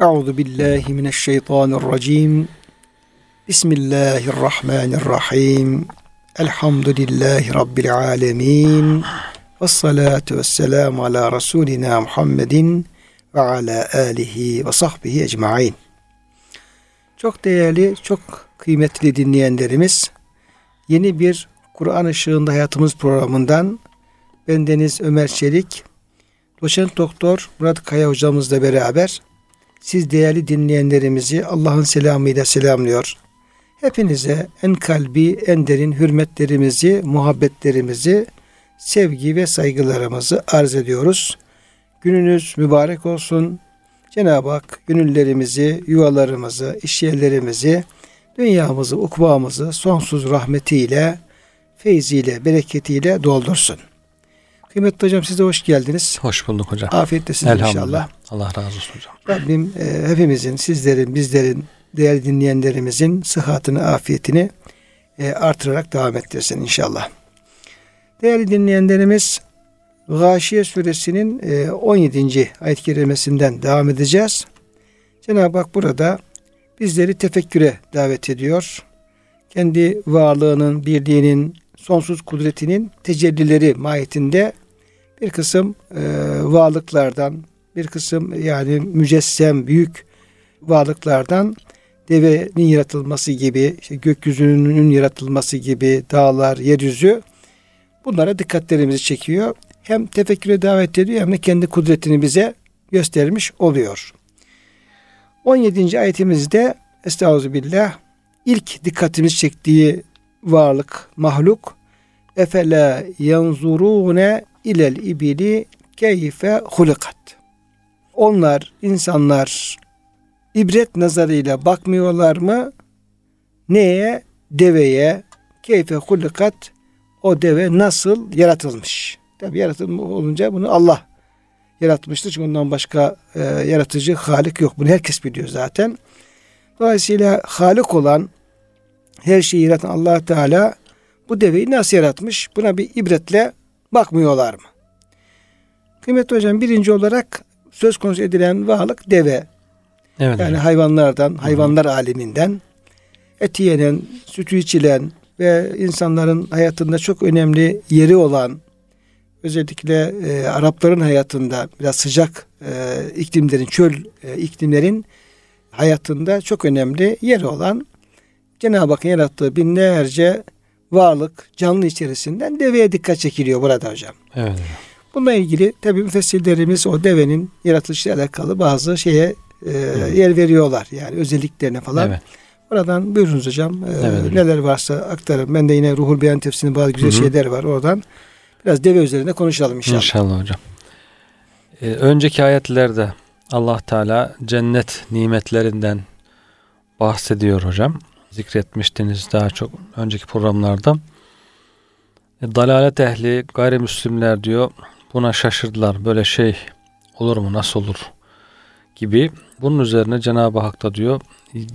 Euzu billahi mineşşeytanirracim. Bismillahirrahmanirrahim. Elhamdülillahi rabbil alamin. Ves salatu vesselamu ala rasulina Muhammedin ve ala alihi ve sahbihi ecmaîn. Çok değerli, çok kıymetli dinleyenlerimiz, yeni bir Kur'an ışığında hayatımız programından bendeniz Ömer Çelik, doçent doktor Murat Kaya hocamızla beraber siz değerli dinleyenlerimizi Allah'ın selamıyla selamlıyor. Hepinize en kalbi, en derin hürmetlerimizi, muhabbetlerimizi, sevgi ve saygılarımızı arz ediyoruz. Gününüz mübarek olsun. Cenab-ı Hak gönüllerimizi, yuvalarımızı, işyerlerimizi, dünyamızı, ukbamızı sonsuz rahmetiyle, feyziyle, bereketiyle doldursun. Kıymetli hocam size hoş geldiniz. Hoş bulduk hocam. Afiyettesiniz inşallah. Allah razı olsun hocam. Rabbim e, hepimizin, sizlerin, bizlerin, değerli dinleyenlerimizin sıhhatini, afiyetini e, artırarak devam ettirsin inşallah. Değerli dinleyenlerimiz Gâşiye suresinin e, 17. ayet-i kerimesinden devam edeceğiz. Cenab-ı Hak burada bizleri tefekküre davet ediyor. Kendi varlığının, birliğinin, sonsuz kudretinin tecellileri mahiyetinde bir kısım e, varlıklardan, bir kısım yani mücessem büyük varlıklardan devenin yaratılması gibi, işte gökyüzünün yaratılması gibi, dağlar, yeryüzü bunlara dikkatlerimizi çekiyor. Hem tefekküre davet ediyor hem de kendi kudretini bize göstermiş oluyor. 17. ayetimizde Estağfirullah ilk dikkatimizi çektiği varlık, mahluk efela yanzurune ilel ibili keyfe hulikat. Onlar, insanlar ibret nazarıyla bakmıyorlar mı? Neye? Deveye. Keyfe hulikat. O deve nasıl yaratılmış? Tabi yaratılma olunca bunu Allah yaratmıştır. Çünkü ondan başka e, yaratıcı Halik yok. Bunu herkes biliyor zaten. Dolayısıyla Halik olan her şeyi yaratan allah Teala bu deveyi nasıl yaratmış? Buna bir ibretle bakmıyorlar mı? Kıymetli hocam birinci olarak söz konusu edilen varlık deve. Evet, yani evet. hayvanlardan, hayvanlar Hı. aleminden eti yenen, sütü içilen ve insanların hayatında çok önemli yeri olan özellikle e, Arapların hayatında biraz sıcak e, iklimlerin, çöl e, iklimlerin hayatında çok önemli yeri olan Cenab-ı Hakk'ın yarattığı binlerce varlık canlı içerisinden deveye dikkat çekiliyor burada hocam. Evet. Bununla ilgili tabi müfessirlerimiz o devenin yaratılışıyla alakalı bazı şeye e, yer veriyorlar. Yani özelliklerine falan. Evet. Oradan buyurunuz hocam. E, evet, neler varsa aktarın. Ben de yine Ruhul Beyan tefsirinde bazı güzel Hı-hı. şeyler var. Oradan biraz deve üzerinde konuşalım inşallah. İnşallah hocam. Ee, önceki ayetlerde Allah Teala cennet nimetlerinden bahsediyor hocam zikretmiştiniz daha çok önceki programlarda. E, dalalet ehli gayrimüslimler diyor buna şaşırdılar. Böyle şey olur mu nasıl olur gibi. Bunun üzerine Cenab-ı Hak da diyor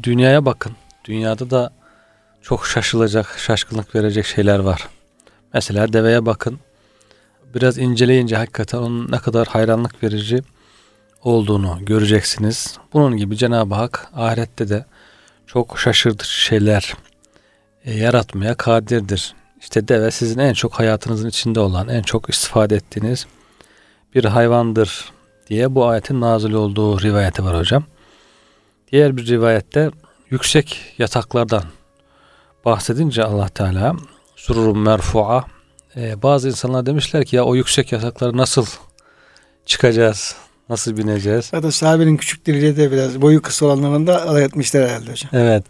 dünyaya bakın. Dünyada da çok şaşılacak, şaşkınlık verecek şeyler var. Mesela deveye bakın. Biraz inceleyince hakikaten onun ne kadar hayranlık verici olduğunu göreceksiniz. Bunun gibi Cenab-ı Hak ahirette de çok şaşırtıcı şeyler yaratmaya kadirdir. İşte deve sizin en çok hayatınızın içinde olan, en çok istifade ettiğiniz bir hayvandır diye bu ayetin nazil olduğu rivayeti var hocam. Diğer bir rivayette yüksek yataklardan bahsedince Allah Teala sururun merfu'a e, bazı insanlar demişler ki ya o yüksek yatakları nasıl çıkacağız? Nasıl bineceğiz? Zaten sahabenin küçükleriyle de biraz boyu kısa olanların da alay etmişler herhalde hocam. Evet.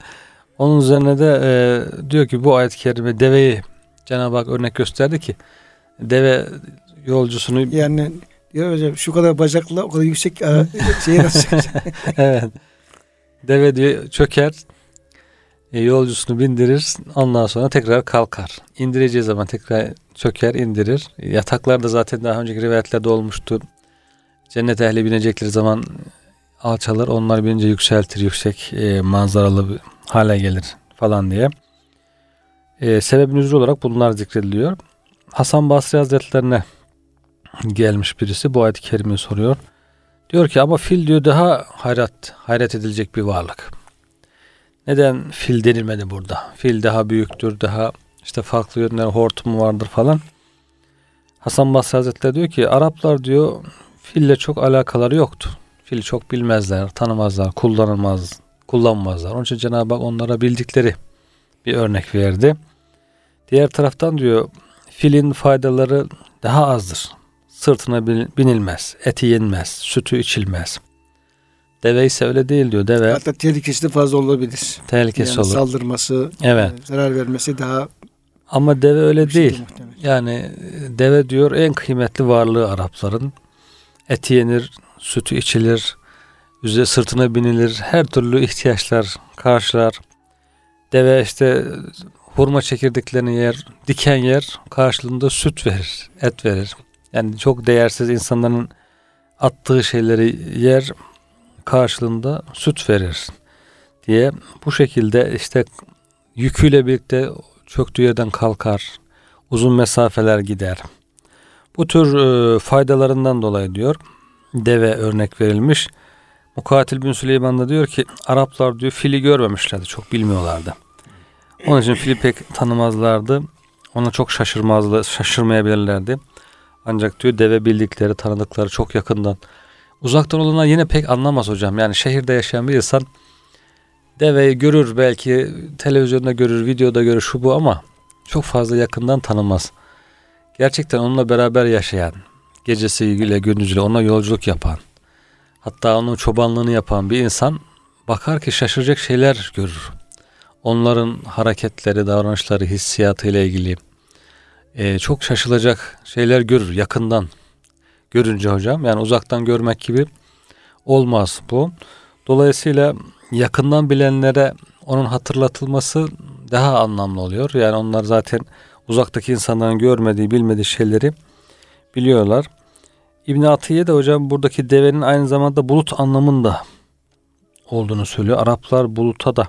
Onun üzerine de e, diyor ki bu ayet-i kerime deveyi Cenab-ı Hak örnek gösterdi ki deve yolcusunu yani diyor hocam şu kadar bacakla o kadar yüksek e, şeyi nasıl Evet. Deve diyor çöker e, yolcusunu bindirir ondan sonra tekrar kalkar. İndireceği zaman tekrar çöker indirir. Yataklar da zaten daha önceki rivayetlerde olmuştu. Cennet ehli binecekleri zaman alçalır. Onlar binince yükseltir. Yüksek e, manzaralı bir hale gelir falan diye. E, sebebin üzere olarak bunlar zikrediliyor. Hasan Basri Hazretlerine gelmiş birisi bu ayet-i kerimeyi soruyor. Diyor ki ama fil diyor daha hayret, hayret edilecek bir varlık. Neden fil denilmedi burada? Fil daha büyüktür, daha işte farklı yönler hortumu vardır falan. Hasan Basri Hazretleri diyor ki Araplar diyor fille çok alakaları yoktu. Fili çok bilmezler, tanımazlar, kullanılmaz, kullanmazlar. Onun için Cenab-ı Hak onlara bildikleri bir örnek verdi. Diğer taraftan diyor filin faydaları daha azdır. Sırtına binilmez, eti yenmez, sütü içilmez. Deve ise öyle değil diyor. Deve Hatta tehlikesi de fazla olabilir. Tehlikesi yani olur. Saldırması, evet. E, zarar vermesi daha ama deve öyle değil. Yani e, deve diyor en kıymetli varlığı Arapların. Eti yenir, sütü içilir, üzerine sırtına binilir, her türlü ihtiyaçlar karşılar. Deve işte hurma çekirdeklerini yer, diken yer, karşılığında süt verir, et verir. Yani çok değersiz insanların attığı şeyleri yer, karşılığında süt verir diye bu şekilde işte yüküyle birlikte çöktüğü yerden kalkar, uzun mesafeler gider. Bu tür e, faydalarından dolayı diyor deve örnek verilmiş. Mukatil bin Süleyman da diyor ki Araplar diyor fili görmemişlerdi. Çok bilmiyorlardı. Onun için fili pek tanımazlardı. Ona çok şaşırmazdı, şaşırmayabilirlerdi. Ancak diyor deve bildikleri, tanıdıkları çok yakından. Uzaktan olana yine pek anlamaz hocam. Yani şehirde yaşayan bir insan deveyi görür belki televizyonda görür, videoda görür şu bu ama çok fazla yakından tanımaz. Gerçekten onunla beraber yaşayan, gecesiyle gündüzüyle ona yolculuk yapan, hatta onun çobanlığını yapan bir insan bakar ki şaşıracak şeyler görür. Onların hareketleri, davranışları, hissiyatıyla ilgili e, çok şaşılacak şeyler görür yakından görünce hocam. Yani uzaktan görmek gibi olmaz bu. Dolayısıyla yakından bilenlere onun hatırlatılması daha anlamlı oluyor. Yani onlar zaten uzaktaki insanların görmediği, bilmediği şeyleri biliyorlar. İbn Atiye de hocam buradaki devenin aynı zamanda bulut anlamında olduğunu söylüyor. Araplar buluta da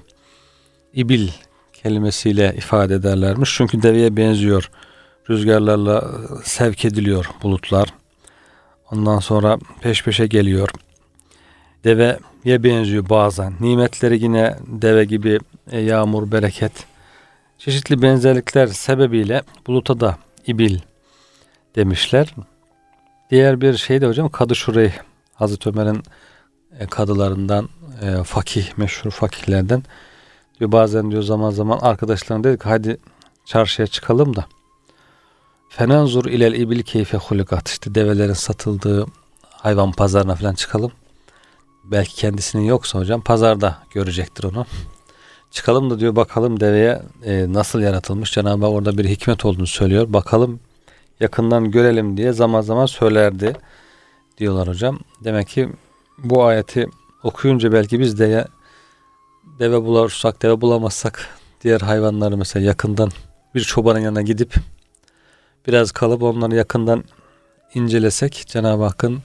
ibil kelimesiyle ifade ederlermiş. Çünkü deveye benziyor. Rüzgarlarla sevk ediliyor bulutlar. Ondan sonra peş peşe geliyor. Deveye benziyor bazen. Nimetleri yine deve gibi e, yağmur, bereket. Çeşitli benzerlikler sebebiyle buluta da ibil demişler. Diğer bir şey de hocam Kadı Şurey Hazreti Ömer'in e, kadılarından e, fakih, meşhur fakihlerden diyor bazen diyor zaman zaman arkadaşlarına dedik hadi çarşıya çıkalım da Fenanzur ilel ibil keyfe hulikat işte develerin satıldığı hayvan pazarına falan çıkalım. Belki kendisinin yoksa hocam pazarda görecektir onu. Çıkalım da diyor bakalım deveye e, nasıl yaratılmış. Cenab-ı Hak orada bir hikmet olduğunu söylüyor. Bakalım yakından görelim diye zaman zaman söylerdi diyorlar hocam. Demek ki bu ayeti okuyunca belki biz de deve bulursak, deve bulamazsak diğer hayvanları mesela yakından bir çobanın yanına gidip biraz kalıp onları yakından incelesek Cenab-ı Hakk'ın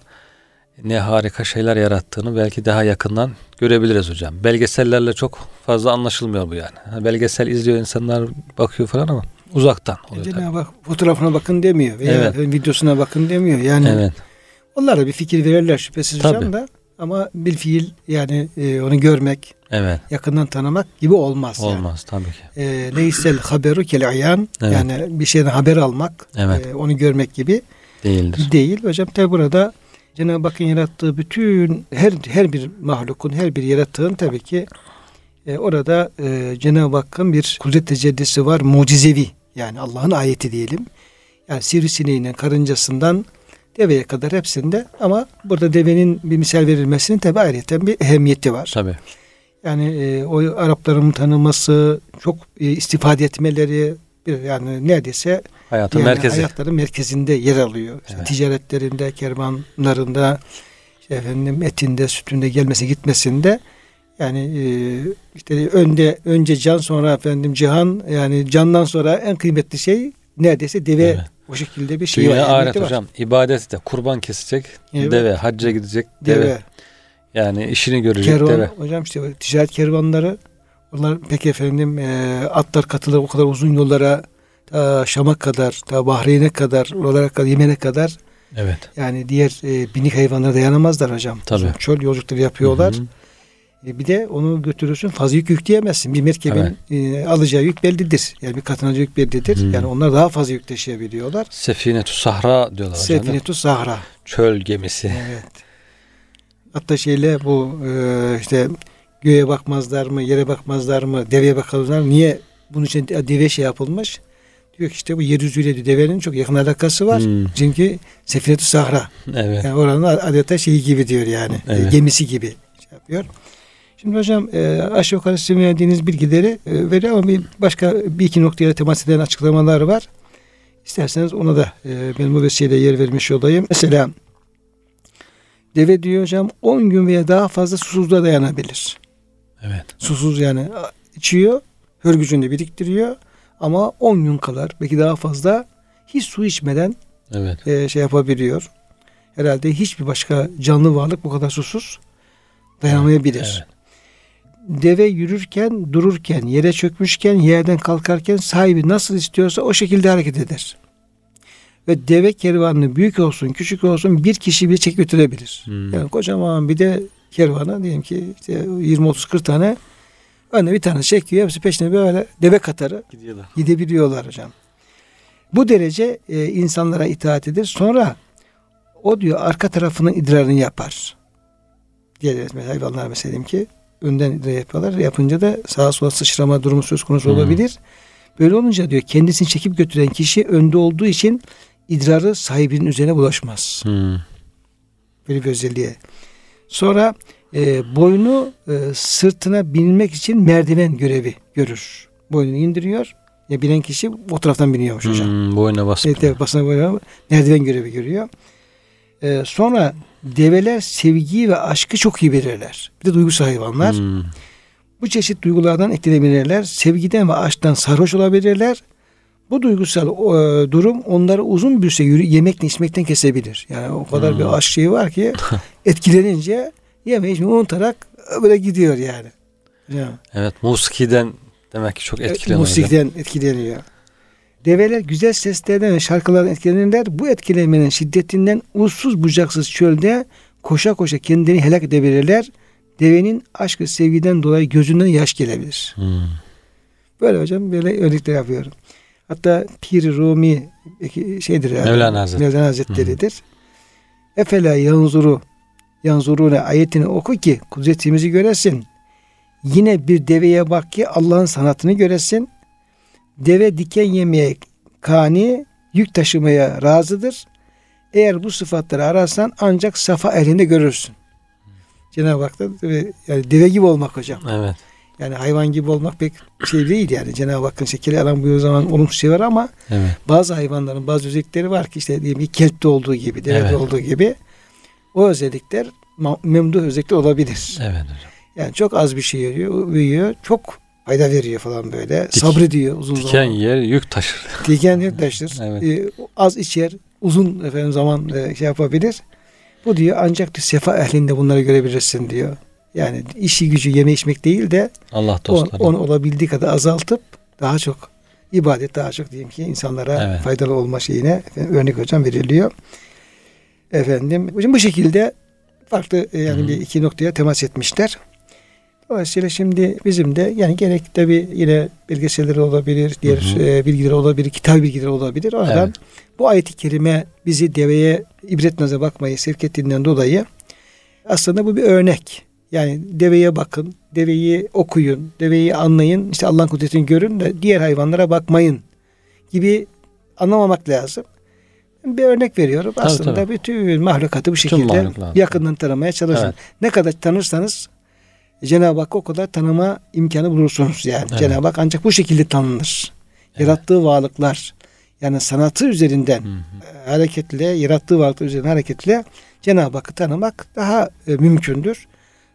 ne harika şeyler yarattığını belki daha yakından görebiliriz hocam. Belgesellerle çok fazla anlaşılmıyor bu yani. Belgesel izliyor insanlar bakıyor falan ama uzaktan oluyor. Cenab-ı Hak fotoğrafına bakın demiyor veya evet. videosuna bakın demiyor. Yani evet. onlara bir fikir verirler şüphesiz Tabii. hocam da ama bir fiil yani e, onu görmek, evet. yakından tanımak gibi olmaz. Olmaz yani. tabii ki. E, leysel haberu kel ayan evet. yani bir şeyden haber almak, evet. e, onu görmek gibi değildir. Değil hocam. Tabi burada Cenab-ı Hakk'ın yarattığı bütün her her bir mahlukun, her bir yaratığın tabii ki e, orada e, Cenab-ı Hakk'ın bir kudret tecellisi var, mucizevi. Yani Allah'ın ayeti diyelim. Yani sivrisineğinden, karıncasından deveye kadar hepsinde ama burada devenin bir misal verilmesinin tabi ayrıca bir ehemmiyeti var. Tabi. Yani e, o Arapların tanıması, çok e, istifade etmeleri bir yani neredeyse hayatın yani merkezi. Hayatların merkezinde yer alıyor. İşte evet. ticaretlerinde, kervanlarında, işte efendim etinde, sütünde gelmesi gitmesinde yani e, işte önde önce can sonra efendim cihan yani candan sonra en kıymetli şey neredeyse deve evet. o şekilde bir şey Dünya var. ahiret hocam. İbadet de kurban kesecek evet. deve, hacca gidecek deve. deve. Yani işini görecek Kervan, deve. Hocam işte ticaret kervanları onlar pek efendim e, atlar katılır o kadar uzun yollara ta Şam'a kadar, ta Bahreyn'e kadar, oralara kadar, Yemen'e kadar Evet. Yani diğer e, binik hayvanlara dayanamazlar hocam. Tabii. Çöl yolculukları yapıyorlar. Hı hı. E, bir de onu götürürsün fazla yük yükleyemezsin. Bir merkebin e, alacağı yük bellidir. Yani bir katın alacağı yük bellidir. Hı. Yani onlar daha fazla yük taşıyabiliyorlar. Sefinetu Sahra diyorlar hocam. Sefinetu Zahra. Çöl gemisi. Evet. Hatta şeyle bu e, işte göğe bakmazlar mı, yere bakmazlar mı, deveye bakarlar mı? Niye bunun için deve şey yapılmış? Diyor ki işte bu yeryüzüyle devenin çok yakın alakası var. Hmm. Çünkü Sefinetu Sahra. Evet. Yani oranın adeta şeyi gibi diyor yani. e, Evet. Gemisi gibi şey yapıyor. Şimdi hocam e, aşağı yukarı sizin verdiğiniz bilgileri e, veriyor ama bir başka bir iki noktaya temas eden açıklamalar var. İsterseniz ona da e, ben bu vesileyle yer vermiş olayım. Mesela deve diyor hocam 10 gün veya daha fazla susuzluğa dayanabilir. Evet. Susuz yani içiyor, hörgücünü biriktiriyor ama 10 gün kadar belki daha fazla hiç su içmeden Evet. e, şey yapabiliyor. Herhalde hiçbir başka canlı varlık bu kadar susuz dayanamayabilir. Evet. Deve yürürken, dururken, yere çökmüşken, yerden kalkarken sahibi nasıl istiyorsa o şekilde hareket eder. Ve deve kervanını büyük olsun, küçük olsun bir kişi bile çek götürebilir. Hmm. Yani kocaman bir de kervana diyelim ki işte 20-30-40 tane önüne bir tane çekiyor. Hepsi peşine böyle deve katarı Gidiyorlar. gidebiliyorlar hocam. Bu derece e, insanlara itaat edir. Sonra o diyor arka tarafının idrarını yapar. Mesela hayvanlar mesela diyelim ki önden idrar yapıyorlar. Yapınca da sağa sola sıçrama durumu söz konusu Hmm. olabilir. Böyle olunca diyor kendisini çekip götüren kişi önde olduğu için idrarı sahibinin üzerine bulaşmaz. Hmm. Böyle bir özelliğe. Sonra e, boynu e, sırtına binmek için merdiven görevi görür. Boynunu indiriyor. Ya binen kişi o taraftan biniyormuş hocam. Hmm. Boyuna basıp. Evet, evet basına boyuna merdiven görevi görüyor. E, sonra develer sevgiyi ve aşkı çok iyi belirler. Bir de duygusal hayvanlar. Hmm. Bu çeşit duygulardan etkilenebilirler. Sevgiden ve aşktan sarhoş olabilirler. Bu duygusal e, durum onları uzun bir süre yürü, yemekle içmekten kesebilir. Yani o kadar Hmm. bir aşk şeyi var ki etkilenince yeme içme unutarak böyle gidiyor yani. Ya. Evet. Muski'den demek ki çok etkileniyor. hocam. Musikten etkileniyor. Develer güzel seslerden ve şarkılardan etkilenirler. Bu etkilenmenin şiddetinden uçsuz bucaksız çölde koşa koşa kendini helak edebilirler. Devenin aşk ve sevgiden dolayı gözünden yaş gelebilir. Hmm. Böyle hocam böyle örnekler yapıyorum. Hatta Pir Rumi şeydir yani. Mevlana Hazretleri. Mevlana Hazretleri'dir. Efela yanzuru yanzurune ayetini oku ki kudretimizi göresin. Yine bir deveye bak ki Allah'ın sanatını göresin. Deve diken yemeye kani yük taşımaya razıdır. Eğer bu sıfatları ararsan ancak safa elinde görürsün. Cenab-ı Hak da yani deve gibi olmak hocam. Evet. Yani hayvan gibi olmak pek şey değil yani. Cenab-ı Hakk'ın şekeri alan buyurduğu zaman olumsuz şey var ama Evet. bazı hayvanların bazı özellikleri var ki işte diyelim ki kelpte olduğu gibi, devede Evet. olduğu gibi o özellikler memduh özellikler olabilir. Evet hocam. Yani çok az bir şey veriyor, büyüyor, çok fayda veriyor falan böyle. Dik- Sabrediyor uzun Diken zaman. yer yük taşır. Diken yok taşır. Evet. Ee, az içer, uzun efendim zaman e, şey yapabilir. Bu diyor ancak diyor, sefa ehlinde bunları görebilirsin diyor. Yani işi gücü yeme içmek değil de Allah dostları. onu olabildiği kadar azaltıp daha çok ibadet daha çok diyeyim ki insanlara Evet. faydalı olma şeyine efendim, örnek hocam veriliyor. Efendim hocam bu şekilde farklı e, yani Hı. bir iki noktaya temas etmişler. Dolayısıyla şimdi bizim de yani gerek tabi yine belgeselleri olabilir, diğer Hı hı. e, bilgileri olabilir, kitap bilgileri olabilir. Oradan Evet. bu ayet-i kerime bizi deveye ibret nazara bakmayı sevk ettiğinden dolayı aslında bu bir örnek. Yani deveye bakın, deveyi okuyun, deveyi anlayın, işte Allah'ın kudretini görün de diğer hayvanlara bakmayın gibi anlamamak lazım. Bir örnek veriyorum. Tabii, Aslında tabii. bütün mahlukatı bu şekilde yakından tanımaya çalışın. Evet. Ne kadar tanırsanız Cenab-ı Hakk'ı o kadar tanıma imkanı bulursunuz yani. Evet. Cenab-ı Hak ancak bu şekilde tanınır. Evet. Yarattığı varlıklar yani sanatı üzerinden Hı hı. e, hareketle, yarattığı varlıklar üzerinden hareketle Cenab-ı Hakk'ı tanımak daha e, mümkündür.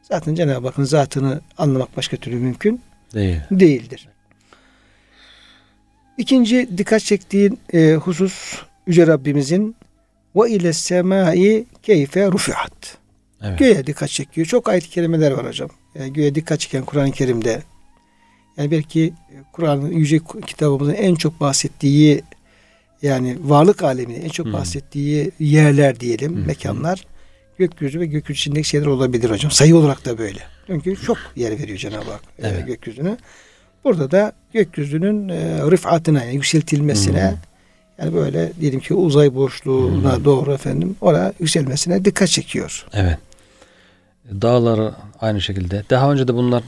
Zaten Cenab-ı Hakk'ın zatını anlamak başka türlü mümkün Değil. değildir. İkinci dikkat çektiğin e, husus Yüce Rabbimizin ve ile semai keyfe rufiat. Evet. Göğe dikkat çekiyor. Çok ayet-i kerimeler var hocam. Yani göğe dikkat çeken Kur'an-ı Kerim'de. Yani belki Kur'an'ın yüce kitabımızın en çok bahsettiği yani varlık aleminin en çok Hı. bahsettiği yerler diyelim, Hı. mekanlar gökyüzü ve gökyüzü içindeki şeyler olabilir hocam. Sayı olarak da böyle. Çünkü çok yer veriyor Cenab-ı Hak e, Evet. gökyüzüne. Burada da gökyüzünün e, rıfatına yani yükseltilmesine Hı. Yani böyle diyelim ki uzay boşluğuna Hı. doğru efendim oraya yükselmesine dikkat çekiyor. Evet. Dağlar aynı şekilde. Daha önce de bunlar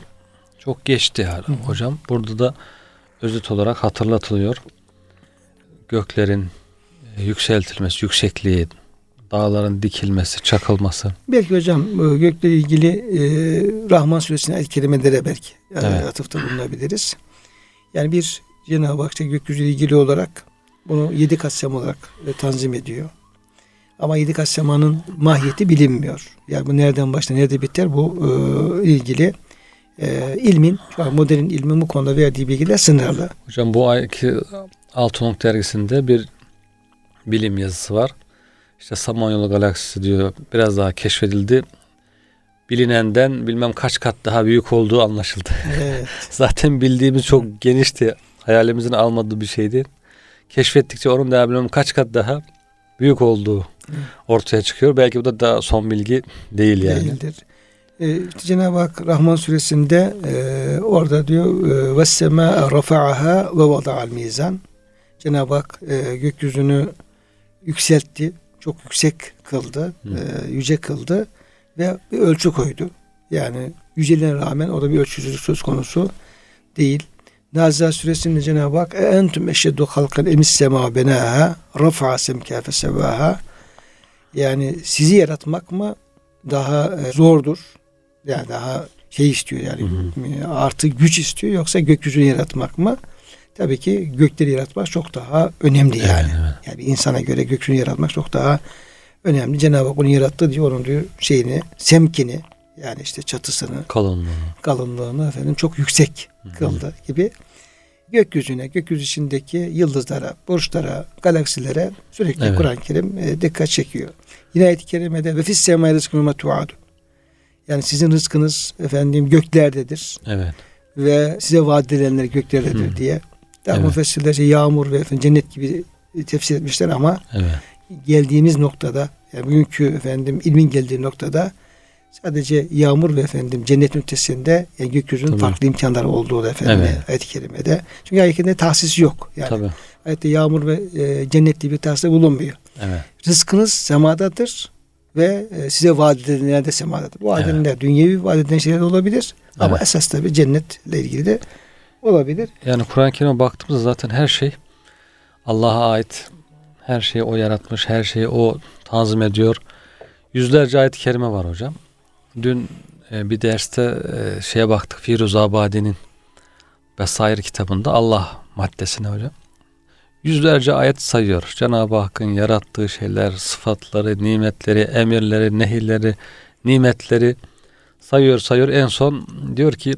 çok geçti Hı hı. hocam. Burada da özet olarak hatırlatılıyor. Göklerin e, yükseltilmesi, yüksekliği, dağların dikilmesi, çakılması. Belki hocam e, gökle ilgili e, Rahman suresine el kelimelere belki Evet. atıfta bulunabiliriz. Yani bir Cenab-ı Hak işte gökyüzü ilgili olarak bunu yedi katsem olarak e, tanzim ediyor. Ama yedi katsemanın mahiyeti bilinmiyor. Yani bu nereden başlar, nerede biter bu e, ilgili e, ilmin, şu an modern ilmin bu konuda verdiği bilgiler sınırlı. Hocam bu ayki Altınok dergisinde bir bilim yazısı var. İşte Samanyolu galaksisi diyor biraz daha keşfedildi. Bilinenden bilmem kaç kat daha büyük olduğu anlaşıldı. Evet. Zaten bildiğimiz çok genişti. Hayalimizin almadığı bir şeydi. Keşfettikçe onun bilmem kaç kat daha büyük olduğu ortaya çıkıyor. Belki bu da daha son bilgi değil yani. değildir. Ee, Cenab-ı Hak Rahman suresinde e, orada diyor e, ve sema rafa'aha ve vada'al mizan. Cenab-ı Hak e, gökyüzünü yükseltti. Çok yüksek kıldı. E, yüce kıldı ve bir ölçü koydu. Yani yüceliğine rağmen orada bir ölçüsüzlük söz konusu değil. Nazia suresinde Cenab-ı Hak "E entum eşeddu halkan emis sema benaha rafa'a semka fesevaha yani sizi yaratmak mı daha e, zordur? Yani daha şey istiyor yani Hı e, artı güç istiyor yoksa gökyüzünü yaratmak mı? Tabii ki gökleri yaratmak çok daha önemli yani. Yani bir insana göre gökyüzünü yaratmak çok daha önemli. Cenab-ı Hak onu yarattı diyor onun diyor şeyini, semkini yani işte çatısını, Kalınlığı. kalınlığını efendim çok yüksek kıldı gibi gökyüzüne, gökyüzü içindeki yıldızlara, burçlara, galaksilere sürekli Evet. Kur'an-ı Kerim e, dikkat çekiyor. Yine ayet-i kerimede ve fis semâ rızkû tuadu. Yani sizin rızkınız efendim göklerdedir Evet. ve size vaat edilenler göklerdedir Hı. diye. Daha Evet. müfessirler işte yağmur ve efendim cennet gibi tefsir etmişler ama Evet. geldiğimiz noktada yani bugünkü efendim ilmin geldiği noktada sadece yağmur ve efendim cennetin ötesinde yani gökyüzünün Tabii. farklı imkanları olduğu da efendim Evet. ayet-i kerimede. Çünkü ayet-i kerimede tahsis yok. Yani Tabii. ayette yağmur ve e, cennet diye bir tahsis bulunmuyor. Evet. Rızkınız semadadır ve e, size vaat edilenler de semadadır. Bu vaat Evet. edilenler dünyevi vaat edilen şeyler de olabilir. Ama Evet. esas tabi cennetle ilgili de olabilir. Yani Kur'an-ı Kerim'e baktığımızda zaten her şey Allah'a ait. Her şeyi o yaratmış, her şeyi o tanzim ediyor. Yüzlerce ayet-i kerime var hocam. Dün e, bir derste e, şeye baktık. Firuz Abadi'nin Besair kitabında Allah maddesine hocam. Yüzlerce ayet sayıyor. Cenab-ı Hakk'ın yarattığı şeyler, sıfatları, nimetleri, emirleri, nehirleri, nimetleri sayıyor sayıyor. En son diyor ki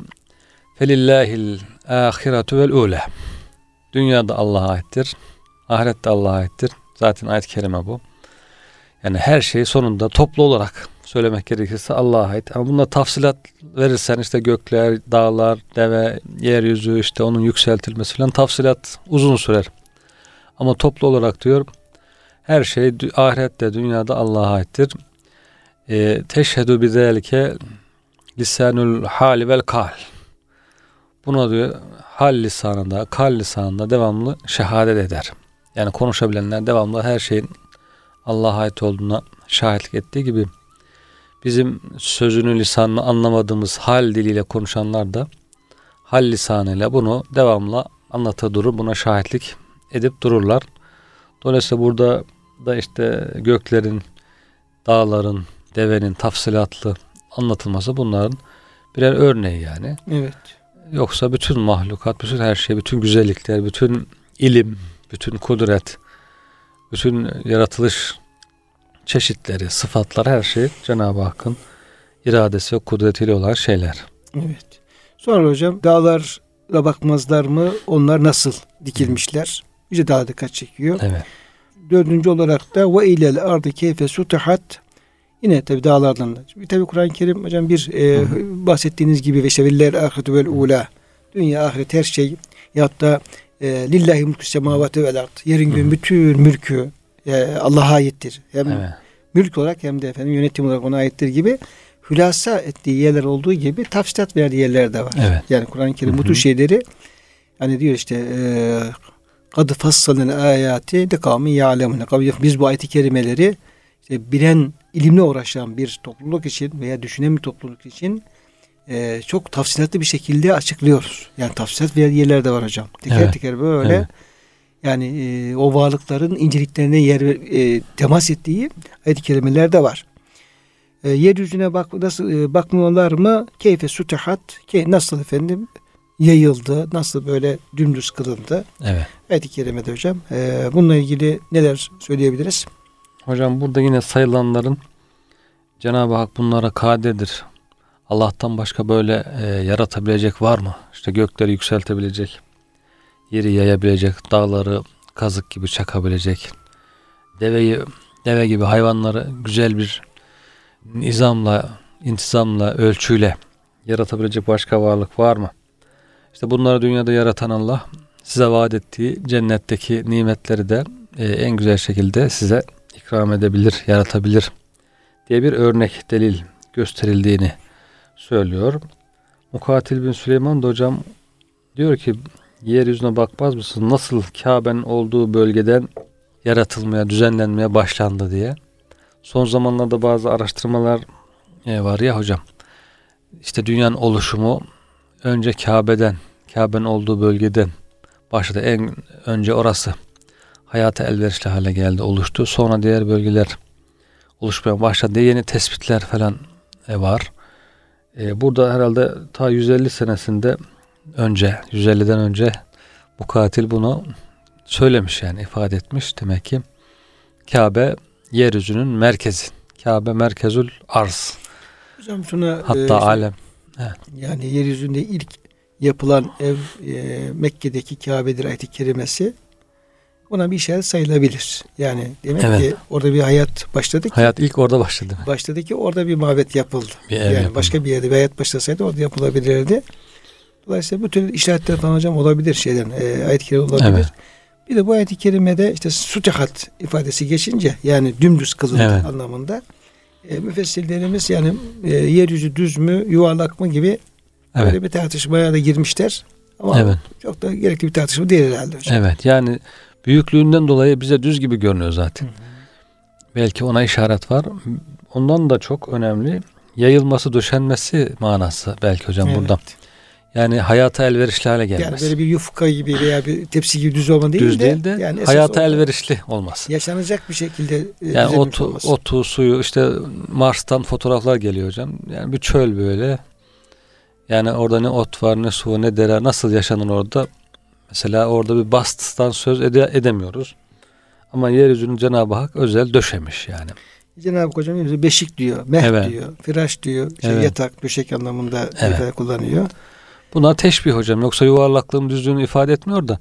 Felillahil ahiretu vel ula. Dünyada Allah'a aittir. Ahirette Allah'a aittir. Zaten ayet-i kerime bu. Yani her şey sonunda toplu olarak söylemek gerekirse Allah'a ait. Ama bunda tafsilat verirsen işte gökler, dağlar, deve, yeryüzü işte onun yükseltilmesi falan tafsilat uzun sürer. Ama toplu olarak diyor her şey ahirette dünyada Allah'a aittir. E, teşhedü bizelike lisanul hali vel kal. Buna diyor hal lisanında, kal lisanında devamlı şehadet eder. Yani konuşabilenler devamlı her şeyin Allah'a ait olduğuna şahitlik ettiği gibi bizim sözünü lisanını anlamadığımız hal diliyle konuşanlar da hal lisanıyla bunu devamlı anlata durur. Buna şahitlik edip dururlar. Dolayısıyla burada da işte göklerin, dağların, devenin tafsilatlı anlatılması bunların birer örneği yani. Evet. Yoksa bütün mahlukat, bütün her şey, bütün güzellikler, bütün ilim, bütün kudret, bütün yaratılış çeşitleri, sıfatlar her şey Cenab-ı Hakk'ın iradesi ve kudretiyle olan şeyler. Evet. Sonra hocam dağlara bakmazlar mı? Onlar nasıl dikilmişler? Yüce Dağ dikkat çekiyor. Evet. Dördüncü olarak da ve ilel ardı keyfe sutihat Yine tabi dağlardan da. Tabi Kur'an-ı Kerim hocam bir e, bahsettiğiniz gibi ve işte veliler ahiretu vel ula dünya ahiret her şey yahut da e, lillahi mulku semavati vel ard. Yerin gün bütün mülkü e, Allah'a aittir. Hem Evet. mülk olarak hem de efendim yönetim olarak ona aittir gibi hülasa ettiği yerler olduğu gibi tafsilat verdiği yerler de var. Evet. Yani Kur'an-ı Kerim bu tür şeyleri hani diyor işte e, kadı fassalın ayati de kavmi ya'lemune. Biz bu ayet-i kerimeleri işte bilen, ilimle uğraşan bir topluluk için veya düşünen bir topluluk için e, çok tafsilatlı bir şekilde açıklıyoruz. Yani tafsilat verdiği yerler de var hocam. Teker Evet. teker böyle Evet. Yani e, o varlıkların inceliklerine yer e, temas ettiği ayet-i kerimeler de var. E, yeryüzüne bak nasıl e, bakmıyorlar mı? Keyfe sutihat ki nasıl efendim yayıldı, nasıl böyle dümdüz kılındı. Evet. Ayet-i kerimede hocam. E, bununla ilgili neler söyleyebiliriz? Hocam burada yine sayılanların Cenab-ı Hak bunlara kadirdir. Allah'tan başka böyle e, yaratabilecek var mı? İşte gökleri yükseltebilecek, yeri yayabilecek, dağları kazık gibi çakabilecek, deveyi deve gibi hayvanları güzel bir nizamla, intizamla, ölçüyle yaratabilecek başka varlık var mı? İşte bunları dünyada yaratan Allah size vaat ettiği cennetteki nimetleri de e, en güzel şekilde size ikram edebilir, yaratabilir diye bir örnek delil gösterildiğini söylüyor. Mukatil bin Süleyman da hocam diyor ki yeryüzüne bakmaz mısın nasıl Kabe'nin olduğu bölgeden yaratılmaya, düzenlenmeye başlandı diye. Son zamanlarda bazı araştırmalar e, var ya hocam. İşte dünyanın oluşumu önce Kabe'den, Kabe'nin olduğu bölgeden başladı. En önce orası hayata elverişli hale geldi, oluştu. Sonra diğer bölgeler oluşmaya başladı. Yeni tespitler falan e, var. E, burada herhalde ta 150 senesinde önce, 150'den önce bu katil bunu söylemiş yani ifade etmiş. Demek ki Kabe yeryüzünün merkezi. Kabe merkezül arz. Hocam şuna Hatta e, işte- alem. Yani yeryüzünde ilk yapılan ev e, Mekke'deki Kabe'dir ayet-i kerimesi buna bir işaret sayılabilir. Yani demek Evet. ki orada bir hayat başladı ki, Hayat ilk orada başladı. başladı ki orada bir mabet yapıldı. Bir yani yapıldı. başka bir yerde bir hayat başlasaydı orada yapılabilirdi. Dolayısıyla bu tür işaretler falan hocam olabilir şeyden. E, ayet-i kerime olabilir. Evet. Bir de bu ayet-i kerimede işte sutihat ifadesi geçince yani dümdüz kılındı Evet. anlamında. E, müfessirlerimiz yani e, yeryüzü düz mü yuvarlak mı gibi Evet. Böyle bir tartışmaya da girmişler. Ama Evet. çok da gerekli bir tartışma değil herhalde hocam. Evet yani büyüklüğünden dolayı bize düz gibi görünüyor zaten. Belki ona işaret var. Ondan da çok önemli yayılması, döşenmesi manası belki hocam Evet. burada. Yani hayata elverişli hale Yani gelmesi. böyle bir yufka gibi veya bir tepsi gibi düz olma değil düz de, değil de yani hayata elverişli olması. yaşanacak bir şekilde e, Yani otu, olması. otu, suyu işte Mars'tan fotoğraflar geliyor hocam. Yani bir çöl böyle. Yani orada ne ot var ne su ne dere nasıl yaşanır orada. Mesela orada bir bastıdan söz ede- edemiyoruz. Ama yeryüzünü Cenab-ı Hak özel döşemiş yani. Cenab-ı hocam beşik diyor, meh Evet. diyor, firaş diyor, şey, Evet. yatak, döşek anlamında Evet. kullanıyor. Buna teşbih hocam. Yoksa yuvarlaklığın düzlüğünü ifade etmiyor da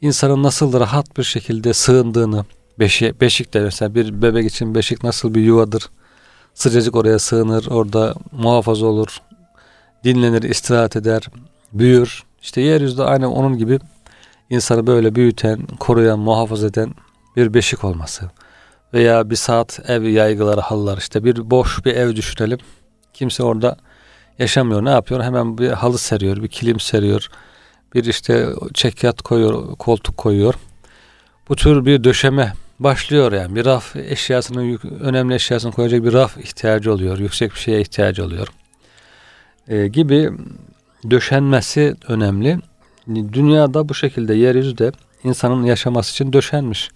insanın nasıl rahat bir şekilde sığındığını beşi, beşik de mesela bir bebek için beşik nasıl bir yuvadır. Sıcacık oraya sığınır, orada muhafaza olur, dinlenir, istirahat eder, büyür. İşte yeryüzünde aynı onun gibi insanı böyle büyüten, koruyan, muhafaza eden bir beşik olması. Veya bir saat ev yaygıları, hallar işte bir boş bir ev düşünelim. Kimse orada yaşamıyor. Ne yapıyor? Hemen bir halı seriyor, bir kilim seriyor. Bir işte çekyat koyuyor, koltuk koyuyor. Bu tür bir döşeme başlıyor yani. Bir raf eşyasını, önemli eşyasını koyacak bir raf ihtiyacı oluyor. Yüksek bir şeye ihtiyacı oluyor. Ee, gibi döşenmesi önemli. Dünyada bu şekilde yeryüzü de insanın yaşaması için döşenmiş.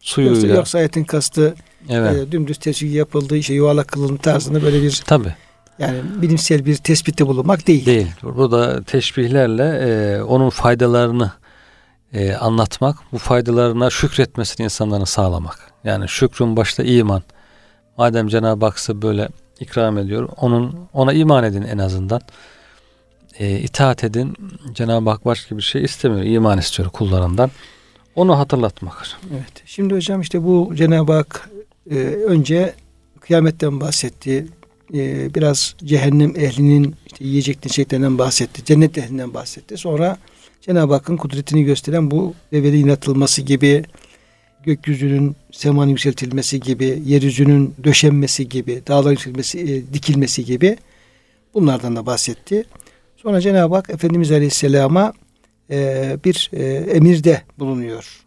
Yoksa, Suyuyla. yoksa ayetin kastı evet. e, dümdüz tesbih yapıldığı şey yuvarlak kılınma tarzında böyle bir Tabii. Yani bilimsel bir tespitte bulunmak değil. Değil. Burada teşbihlerle e, onun faydalarını e, anlatmak, bu faydalarına şükretmesini insanların sağlamak. Yani şükrün başta iman. Madem Cenab-ı Hak size böyle ikram ediyor, onun ona iman edin en azından. E, itaat edin. Cenab-ı Hak başka bir şey istemiyor. İman istiyor kullarından. Onu hatırlatmak. Evet. Şimdi hocam işte bu Cenab-ı Hak e, önce kıyametten bahsetti. E, biraz cehennem ehlinin işte yiyecek içeceklerinden bahsetti. Cennet ehlinden bahsetti. Sonra Cenab-ı Hakk'ın kudretini gösteren bu develerin atılması gibi, gökyüzünün semanın yükseltilmesi gibi, yeryüzünün döşenmesi gibi, dağların yükselmesi, e, dikilmesi gibi bunlardan da bahsetti. Sonra Cenab-ı Hak Efendimiz Aleyhisselam'a e, bir e, emirde bulunuyor.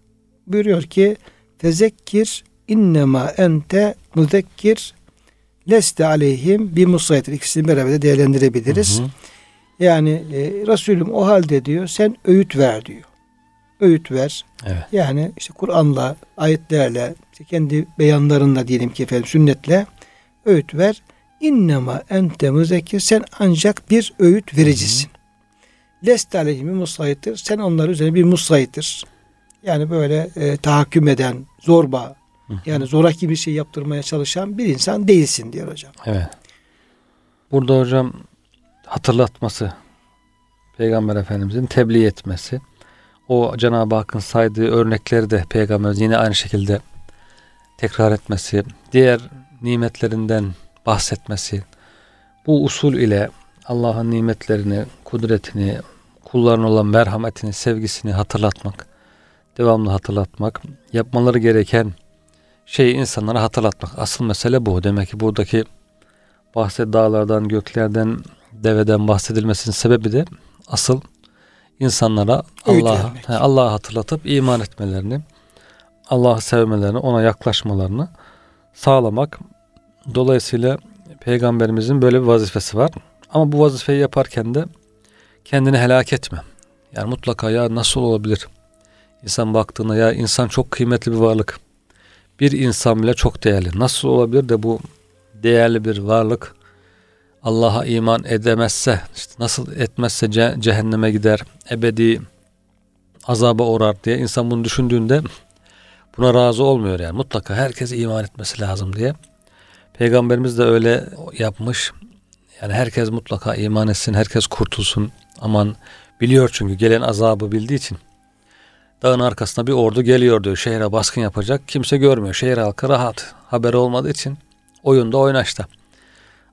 Buyuruyor ki Fezekkir innema ente muzekkir leste aleyhim bir musaytir. İkisini beraber de değerlendirebiliriz. Hı hı. Yani e, Resulüm o halde diyor sen öğüt ver diyor. Öğüt ver. Evet. Yani işte Kur'an'la, ayetlerle, işte kendi beyanlarınla diyelim ki efendim sünnetle öğüt ver. İnnema ente müzekir sen ancak bir öğüt vericisin. Leste aleyhimi musayittir. Sen onlar üzerine bir musayittir. Yani böyle e, tahakküm eden, zorba, yani zoraki bir şey yaptırmaya çalışan bir insan değilsin diyor hocam. Evet. Burada hocam hatırlatması, Peygamber Efendimizin tebliğ etmesi, o Cenab-ı Hakk'ın saydığı örnekleri de Peygamberimiz yine aynı şekilde tekrar etmesi, diğer nimetlerinden bahsetmesi, bu usul ile Allah'ın nimetlerini, kudretini, kullarına olan merhametini, sevgisini hatırlatmak, devamlı hatırlatmak, yapmaları gereken şeyi insanlara hatırlatmak. Asıl mesele bu. Demek ki buradaki bahset dağlardan, göklerden, deveden bahsedilmesinin sebebi de asıl insanlara Allah'a Allah'ı hatırlatıp iman etmelerini, Allah'ı sevmelerini, ona yaklaşmalarını sağlamak. Dolayısıyla peygamberimizin böyle bir vazifesi var. Ama bu vazifeyi yaparken de kendini helak etme. Yani mutlaka ya nasıl olabilir? İnsan baktığında ya insan çok kıymetli bir varlık. Bir insan bile çok değerli. Nasıl olabilir de bu değerli bir varlık Allah'a iman edemezse, işte nasıl etmezse ce- cehenneme gider, ebedi azaba uğrar diye insan bunu düşündüğünde buna razı olmuyor yani. Mutlaka herkes iman etmesi lazım diye. Peygamberimiz de öyle yapmış. Yani herkes mutlaka iman etsin, herkes kurtulsun. Aman biliyor çünkü gelen azabı bildiği için. Dağın arkasında bir ordu geliyor diyor. Şehre baskın yapacak. Kimse görmüyor. Şehir halkı rahat. Haberi olmadığı için oyunda oynaşta.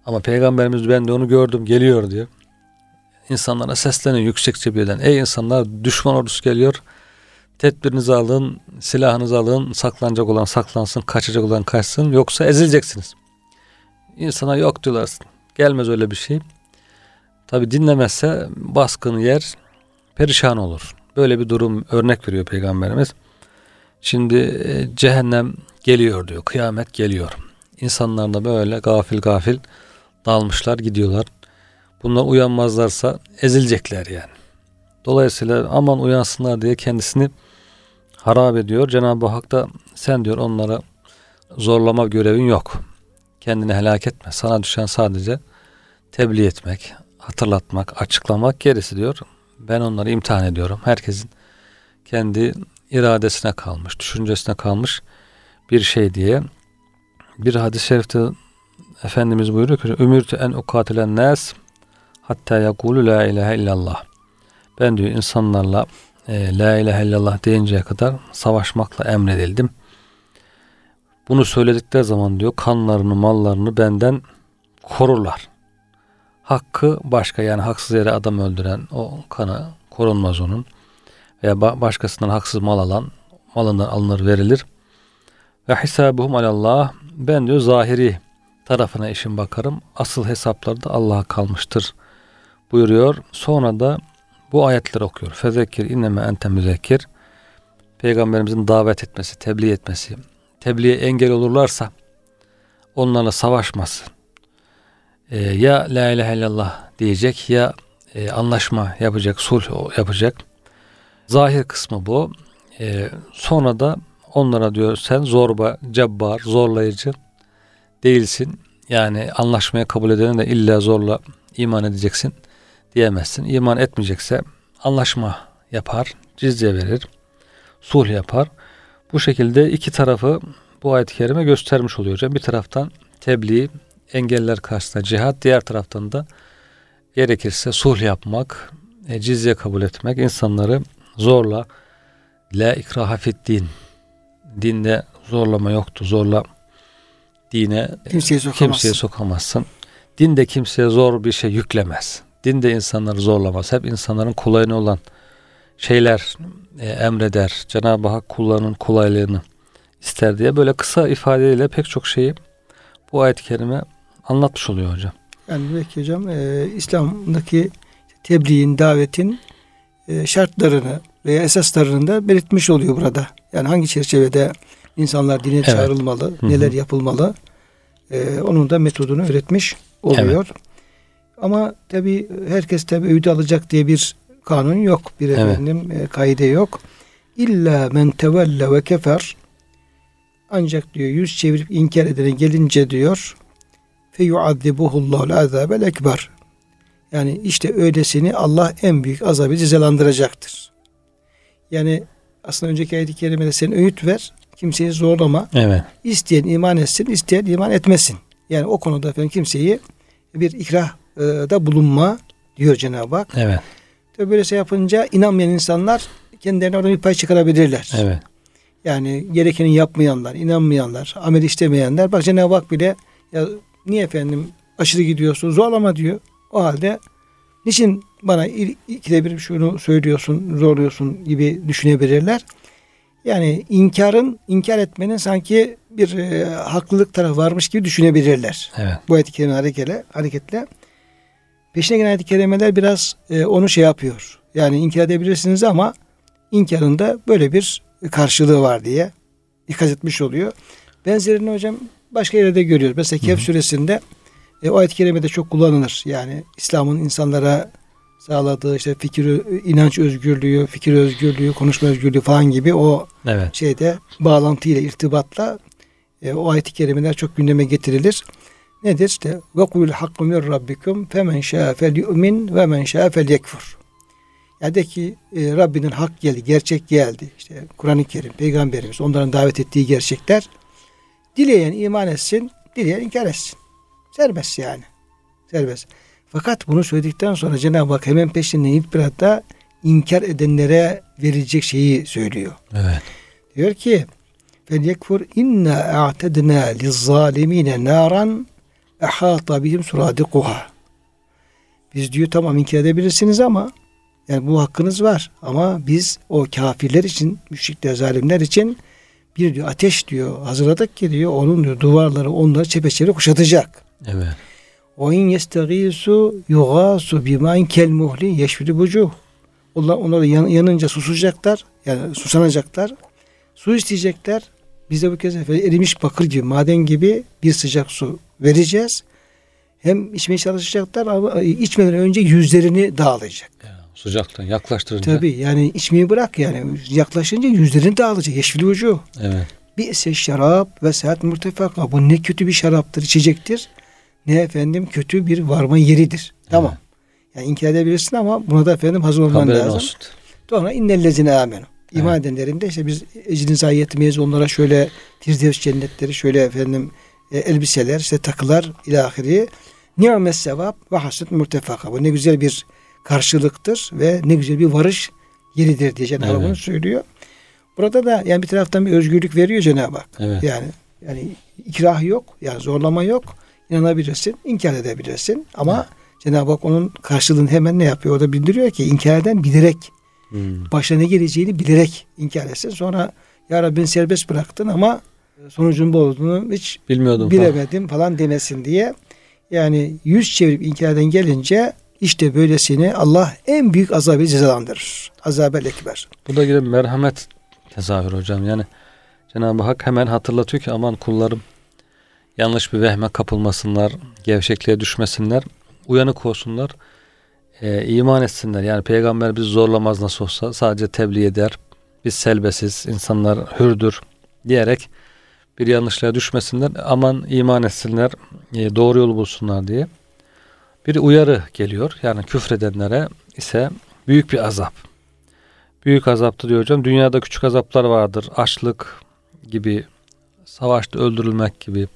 Ama Peygamberimiz ben de onu gördüm geliyor diyor. İnsanlara sesleniyor yüksekçe birden. Ey insanlar düşman ordusu geliyor. Tedbirinizi alın, silahınızı alın, saklanacak olan saklansın, kaçacak olan kaçsın. Yoksa ezileceksiniz. İnsana yok diyorlar. Gelmez öyle bir şey. Tabi dinlemezse baskın yer perişan olur. Böyle bir durum örnek veriyor Peygamberimiz. Şimdi e, cehennem geliyor diyor. Kıyamet geliyor. İnsanlar da böyle gafil gafil dalmışlar gidiyorlar. Bunlar uyanmazlarsa ezilecekler yani. Dolayısıyla aman uyansınlar diye kendisini harap ediyor. Cenab-ı Hak da sen diyor onlara zorlama görevin yok. Kendini helak etme. Sana düşen sadece tebliğ etmek, hatırlatmak, açıklamak gerisi diyor. Ben onları imtihan ediyorum. Herkesin kendi iradesine kalmış, düşüncesine kalmış bir şey diye. Bir hadis-i şerifte Efendimiz buyuruyor ki Ümürtü en ukatilen nas hatta yakulu la ilahe illallah. Ben diyor insanlarla e, la ilahe illallah deyinceye kadar savaşmakla emredildim. Bunu söyledikleri zaman diyor kanlarını mallarını benden korurlar. Hakkı başka yani haksız yere adam öldüren o kanı korunmaz onun. Veya başkasından haksız mal alan malından alınır verilir. Ve hisabuhum alallah ben diyor zahiri tarafına işin bakarım. Asıl hesapları da Allah'a kalmıştır buyuruyor. Sonra da bu ayetleri okuyor. Fezekir inneme ente müzekkir. Peygamberimizin davet etmesi, tebliğ etmesi, tebliğe engel olurlarsa onlarla savaşması. Ee, ya la ilahe illallah diyecek ya e, anlaşma yapacak, sulh yapacak. Zahir kısmı bu. Ee, sonra da onlara diyor sen zorba, cebbar, zorlayıcı değilsin. Yani anlaşmaya kabul edene de illa zorla iman edeceksin diyemezsin. İman etmeyecekse anlaşma yapar, cizye verir, sulh yapar. Bu şekilde iki tarafı bu ayet-i kerime göstermiş oluyor hocam. Bir taraftan tebliğ, engeller karşısında cihat, diğer taraftan da gerekirse sulh yapmak, e, cizye kabul etmek, insanları zorla la ikraha din dinde zorlama yoktu. Zorla dine kimseye, kimseye sokamazsın. Din de kimseye zor bir şey yüklemez. Din de insanları zorlamaz. Hep insanların kolayına olan şeyler e, emreder. Cenab-ı Hak kullarının kolaylığını ister diye böyle kısa ifadeyle pek çok şeyi bu ayet-i kerime anlatmış oluyor hocam. Yani belki hocam e, İslam'daki tebliğin, davetin e, şartlarını veya esaslarını da belirtmiş oluyor burada. Yani hangi çerçevede insanlar dine Evet. çağrılmalı, Hı hı. neler yapılmalı, e, onun da metodunu öğretmiş oluyor. Ama tabi herkes tabi öğüt alacak diye bir kanun yok, bir Evet. efendim e, kaide yok. İlla men tevelle ve kefer ancak diyor yüz çevirip inkar edene gelince diyor feyuazzibuhullahul azabel ekber. Yani işte öylesini Allah en büyük azabı cezalandıracaktır. Yani aslında önceki ayet-i kerimede sen öğüt ver, kimseyi zorlama. Evet. İsteyen iman etsin, isteyen iman etmesin. Yani o konuda efendim kimseyi bir ikrah e, da bulunma diyor Cenab-ı Hak. Evet. Tabi böyle şey yapınca inanmayan insanlar kendilerine oradan bir pay çıkarabilirler. Evet. Yani gerekeni yapmayanlar, inanmayanlar, amel istemeyenler. Bak Cenab-ı Hak bile ya niye efendim aşırı gidiyorsun zorlama diyor. O halde niçin bana ikide bir şunu söylüyorsun, zorluyorsun gibi düşünebilirler. Yani inkarın, inkar etmenin sanki bir e, haklılık tarafı varmış gibi düşünebilirler. Evet. Bu ayet-i kerime hareketle, hareketle. Peşine gelen ayet-i kerimeler biraz e, onu şey yapıyor. Yani inkar edebilirsiniz ama inkarın da böyle bir karşılığı var diye ikaz etmiş oluyor. Benzerini hocam başka yerde görüyoruz. Mesela Kehf suresinde e, o ayet-i kerimede çok kullanılır. Yani İslam'ın insanlara sağladığı işte fikir, inanç özgürlüğü, fikir özgürlüğü, konuşma özgürlüğü falan gibi o Evet. şeyde bağlantıyla, irtibatla e, o ayet-i kerimeler çok gündeme getirilir. Nedir? İşte ve kul hakku min rabbikum femen şaa felyu'min ve men şaa felyekfur. Yani de ki e, Rabbinin hak geldi, gerçek geldi. İşte Kur'an-ı Kerim, Peygamberimiz onların davet ettiği gerçekler. Dileyen iman etsin, dileyen inkar etsin. Serbest yani. Serbest. Fakat bunu söyledikten sonra Cenab-ı Hak hemen peşinden ilk bir hatta inkar edenlere verilecek şeyi söylüyor. Evet. Diyor ki فَلْيَكْفُرْ اِنَّا اَعْتَدْنَا لِلظَّالِم۪ينَ نَارًا اَحَاطَ بِهِمْ سُرَادِقُهَا Biz diyor tamam inkar edebilirsiniz ama yani bu hakkınız var. Ama biz o kafirler için, müşrikler, zalimler için bir diyor ateş diyor hazırladık ki diyor onun diyor duvarları onları çepeçevre kuşatacak. Evet. O in yestagisu yugasu bimain kel muhli yeşfili bucuh. Onlar onları yan- yanınca susacaklar. Yani susanacaklar. Su isteyecekler. Biz de bu kez erimiş bakır gibi, maden gibi bir sıcak su vereceğiz. Hem içmeye çalışacaklar ama içmeden önce yüzlerini dağılayacak. Ya, sıcaktan yaklaştırınca. Tabii yani içmeyi bırak yani yaklaşınca yüzlerini dağılayacak. Yeşfili ucu. Evet. Bir ise şarap ve saat murtefaka. Bu ne kötü bir şaraptır, içecektir. Ne efendim kötü bir varma yeridir. Tamam. Yani inkar edebilirsin ama buna da efendim hazır olman Haberin lazım. olsun. Sonra innellezine amenu. İman edenlerin de işte biz ecrin zayi etmeyiz. Onlara şöyle firdevs cennetleri, şöyle efendim e, elbiseler, işte takılar ilahiri. Ni'mes sevap ve hasret murtefaka. Bu ne güzel bir karşılıktır ve ne güzel bir varış yeridir diye Cenab-ı Hak Evet. bunu söylüyor. Burada da yani bir taraftan bir özgürlük veriyor Cenab-ı Hak. Evet. Yani yani ikrah yok, yani zorlama yok. İnanabilirsin, inkar edebilirsin ama Cenab-ı Hak onun karşılığını hemen ne yapıyor? O da bildiriyor ki inkar eden bilerek, Hmm. başına ne geleceğini bilerek inkar etsin. Sonra ya Rabbi beni serbest bıraktın ama sonucun bu olduğunu hiç Bilmiyordum. falan. bilemedim falan demesin diye. Yani yüz çevirip inkardan gelince işte böylesini Allah en büyük azabı cezalandırır. Azabel ekber. Bu da yine merhamet tezahür hocam. Yani Cenab-ı Hak hemen hatırlatıyor ki aman kullarım yanlış bir vehme kapılmasınlar, gevşekliğe düşmesinler, uyanık olsunlar, e, iman etsinler. Yani peygamber bizi zorlamaz nasıl olsa sadece tebliğ eder. Biz selbesiz, insanlar hürdür diyerek bir yanlışlığa düşmesinler. Aman iman etsinler, e, doğru yolu bulsunlar diye. Bir uyarı geliyor. Yani küfredenlere ise büyük bir azap. Büyük azaptı diyor hocam. Dünyada küçük azaplar vardır. Açlık gibi, savaşta öldürülmek gibi,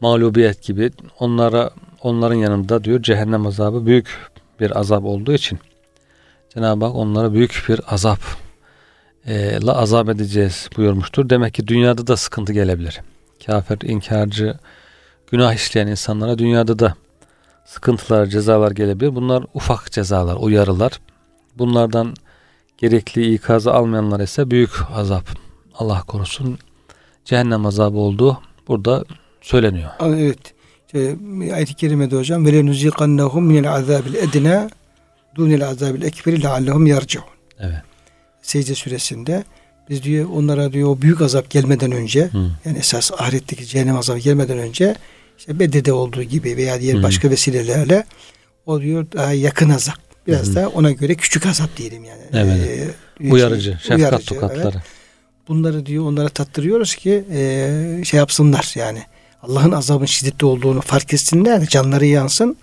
mağlubiyet gibi. Onlara onların yanında diyor cehennem azabı büyük bir azap olduğu için Cenab-ı Hak onlara büyük bir azap e, la azap edeceğiz buyurmuştur. Demek ki dünyada da sıkıntı gelebilir. Kafir, inkarcı, günah işleyen insanlara dünyada da sıkıntılar, cezalar gelebilir. Bunlar ufak cezalar, uyarılar. Bunlardan gerekli ikazı almayanlar ise büyük azap. Allah korusun. Cehennem azabı olduğu burada söyleniyor. Evet. İşte, ayet-i kerimede hocam ve lenuzikannahum minel azabil edna dunel azabil ekberi leallehum yarciun. Evet. Secde suresinde biz diyor onlara diyor o büyük azap gelmeden önce Hı. yani esas ahiretteki cehennem azabı gelmeden önce işte Bedir'de olduğu gibi veya diğer Hı. başka vesilelerle o diyor daha yakın azap. Biraz Hı. da ona göre küçük azap diyelim yani. Evet. Ee, Uyarıcı, şey, şefkat uyarıcı, tokatları. evet. Bunları diyor onlara tattırıyoruz ki e, şey yapsınlar yani. Allah'ın azabın şiddetli olduğunu fark etsinler canları yansın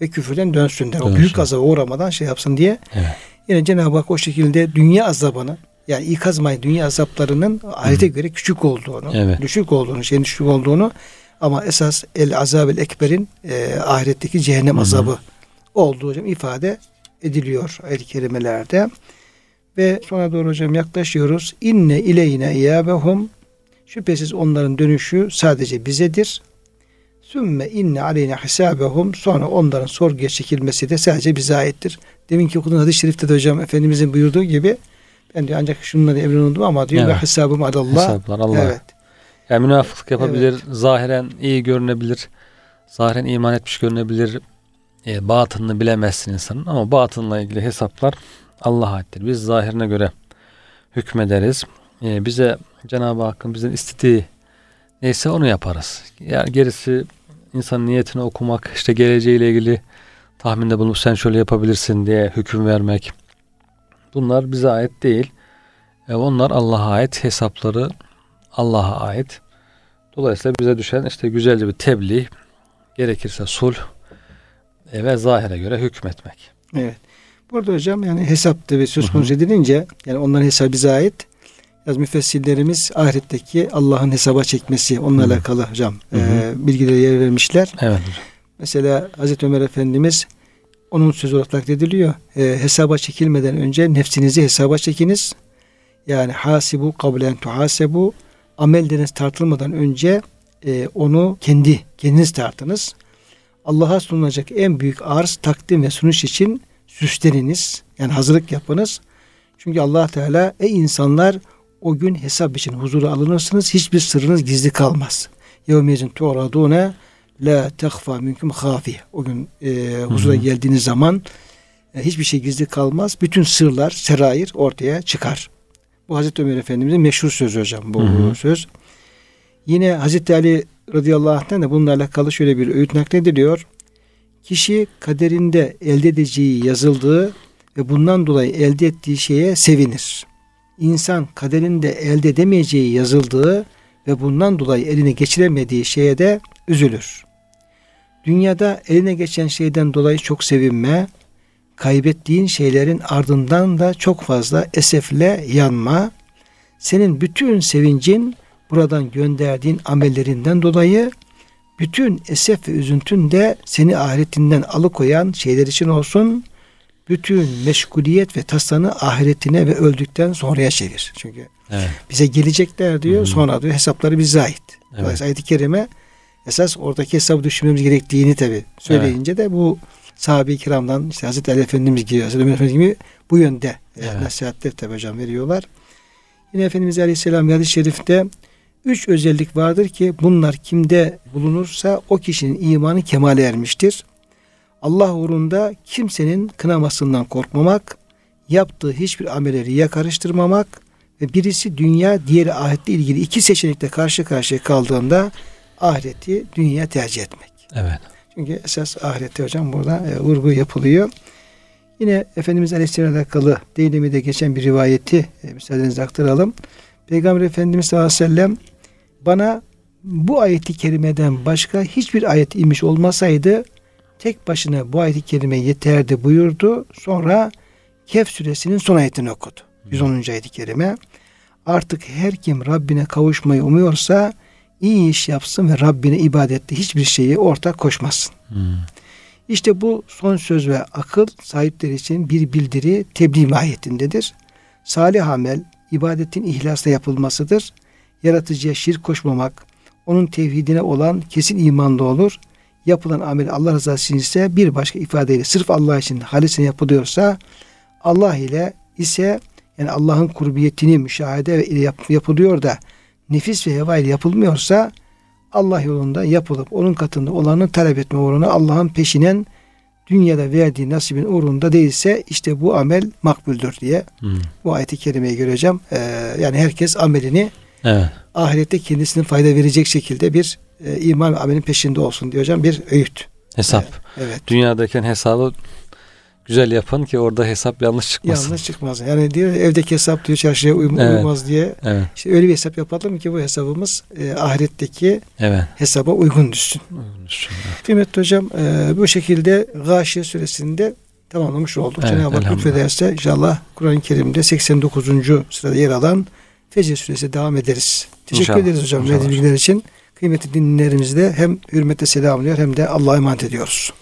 ve küfürden dönsünler. O Dönsün. büyük azaba uğramadan şey yapsın diye. Evet. Yine Cenab-ı Hak o şekilde dünya azabını yani ikaz dünya azaplarının ayete göre küçük olduğunu, Evet. düşük olduğunu, şeyin düşük olduğunu ama esas el azabel ekberin e, ahiretteki cehennem Hı hı. azabı olduğu hocam ifade ediliyor ayet-i kerimelerde. Ve sonra doğru hocam yaklaşıyoruz. İnne ileyne iyabehum şüphesiz onların dönüşü sadece bizedir. Sümme inne aleyne hisabehum sonra onların sorguya çekilmesi de sadece bize aittir. Deminki okuduğun hadis-i şerifte de hocam Efendimizin buyurduğu gibi ben diyor ancak şunları emrolundum ama diyor Evet. ve hesabım adallah. Hesaplar Allah. Evet. Yani münafıklık yapabilir, zahiren iyi görünebilir, zahiren iman etmiş görünebilir, e, batınını bilemezsin insanın ama batınla ilgili hesaplar Allah'a aittir. Biz zahirine göre hükmederiz. E, bize Cenab-ı Hakk'ın bizden istediği neyse onu yaparız. Yani gerisi insan niyetini okumak, işte geleceğiyle ilgili tahminde bulunup sen şöyle yapabilirsin diye hüküm vermek. Bunlar bize ait değil. E, onlar Allah'a ait hesapları Allah'a ait. Dolayısıyla bize düşen işte güzelce bir tebliğ, gerekirse sulh e, ve zahire göre hükmetmek. Evet. Burada hocam yani hesap tabi söz konusu edilince yani onların hesabı bize ait. Yaz müfessirlerimiz ahiretteki Allah'ın hesaba çekmesi onunla Hı hı. alakalı hocam e, bilgileri yer vermişler. Evet hocam. Mesela Hazreti Ömer Efendimiz onun sözü olarak naklediliyor. E, hesaba çekilmeden önce nefsinizi hesaba çekiniz. Yani hasibu kablen tuhasebu amelleriniz tartılmadan önce e, onu kendi kendiniz tartınız. Allah'a sunulacak en büyük arz takdim ve sunuş için süsleniniz. Yani hazırlık yapınız. Çünkü Allah Teala ey insanlar o gün hesap için huzura alınırsınız. Hiçbir sırrınız gizli kalmaz. Yevmezin tu'radune la tehfa minkum hafi. O gün e, huzura Hı hı. geldiğiniz zaman e, hiçbir şey gizli kalmaz. Bütün sırlar, serair ortaya çıkar. Bu Hazreti Ömer Efendimizin meşhur sözü hocam bu Hı hı. söz. Yine Hazreti Ali radıyallahu anh'ten de bununla alakalı şöyle bir öğüt naklediliyor. Kişi kaderinde elde edeceği yazıldığı ve bundan dolayı elde ettiği şeye sevinir. İnsan kaderinde elde edemeyeceği yazıldığı ve bundan dolayı eline geçiremediği şeye de üzülür. Dünyada eline geçen şeyden dolayı çok sevinme, kaybettiğin şeylerin ardından da çok fazla esefle yanma. Senin bütün sevincin buradan gönderdiğin amellerinden dolayı bütün esef ve üzüntün de seni ahiretinden alıkoyan şeyler için olsun. Bütün meşguliyet ve tasanı ahiretine ve öldükten sonraya çevir. Çünkü Evet. bize gelecekler diyor. Hı hı. Sonra diyor hesapları bize ait. Evet. Dolayısıyla ayet-i kerime esas oradaki hesabı düşünmemiz gerektiğini tabi söyleyince de bu sahabe-i kiramdan işte Hazreti Ali Efendimiz gibi, Hazreti Ömer Efendimiz gibi bu yönde e, Evet. nasihatler tabi hocam veriyorlar. Yine Efendimiz Aleyhisselam hadis-i şerifte üç özellik vardır ki bunlar kimde bulunursa o kişinin imanı kemale ermiştir. Allah uğrunda kimsenin kınamasından korkmamak, yaptığı hiçbir amele riya karıştırmamak ve birisi dünya, diğeri ahiretle ilgili iki seçenekle karşı karşıya kaldığında ahireti dünya tercih etmek. Evet. Çünkü esas ahirette hocam burada e, vurgu yapılıyor. Yine Efendimiz Aleyhisselam'la alakalı değinimde geçen bir rivayeti e, müsaadenizle aktaralım. Peygamber Efendimiz sallallahu aleyhi ve sellem bana bu ayeti kerimeden başka hiçbir ayet inmiş olmasaydı tek başına bu ayeti kerime yeterdi buyurdu. Sonra Kehf suresinin son ayetini okudu. 110. ayeti kerime. Artık her kim Rabbine kavuşmayı umuyorsa iyi iş yapsın ve Rabbine ibadette hiçbir şeyi ortak koşmasın. Hmm. İşte bu son söz ve akıl sahipleri için bir bildiri tebliğ mahiyetindedir. Salih amel ibadetin ihlasla yapılmasıdır. Yaratıcıya şirk koşmamak, onun tevhidine olan kesin imanlı olur. Yapılan amel Allah rızası için ise bir başka ifadeyle sırf Allah için halisine yapılıyorsa Allah ile ise yani Allah'ın kurbiyetini müşahede ile yap- yapılıyor da nefis ve heva ile yapılmıyorsa Allah yolunda yapılıp onun katında olanı talep etme uğruna Allah'ın peşinen dünyada verdiği nasibin uğrunda değilse işte bu amel makbuldür diye Hmm. bu ayeti kerimeyi göreceğim. Ee, yani herkes amelini Evet. ahirette kendisine fayda verecek şekilde bir e, iman amelin peşinde olsun diyor hocam. Bir öğüt. Hesap. Evet. Dünyadayken hesabı güzel yapın ki orada hesap yanlış çıkmasın. Yanlış çıkmaz. Yani diyor evdeki hesap diyor çarşıya uyum- Evet. uymaz diye. Evet. İşte öyle bir hesap yapalım ki bu hesabımız e, ahiretteki Evet. hesaba uygun düşsün. Kıymetli hocam e, bu şekilde Gâşiye suresinde tamamlamış olduk. Evet, Cenab-ı Hak lütfederse inşallah Kur'an-ı Kerim'de 89. sırada yer alan Fecr suresi devam ederiz. Teşekkür İnşallah, ederiz hocam verdiğiniz bilgiler için. Kıymetli dinleyenlerimizi de hem hürmetle selamlıyor hem de Allah'a emanet ediyoruz.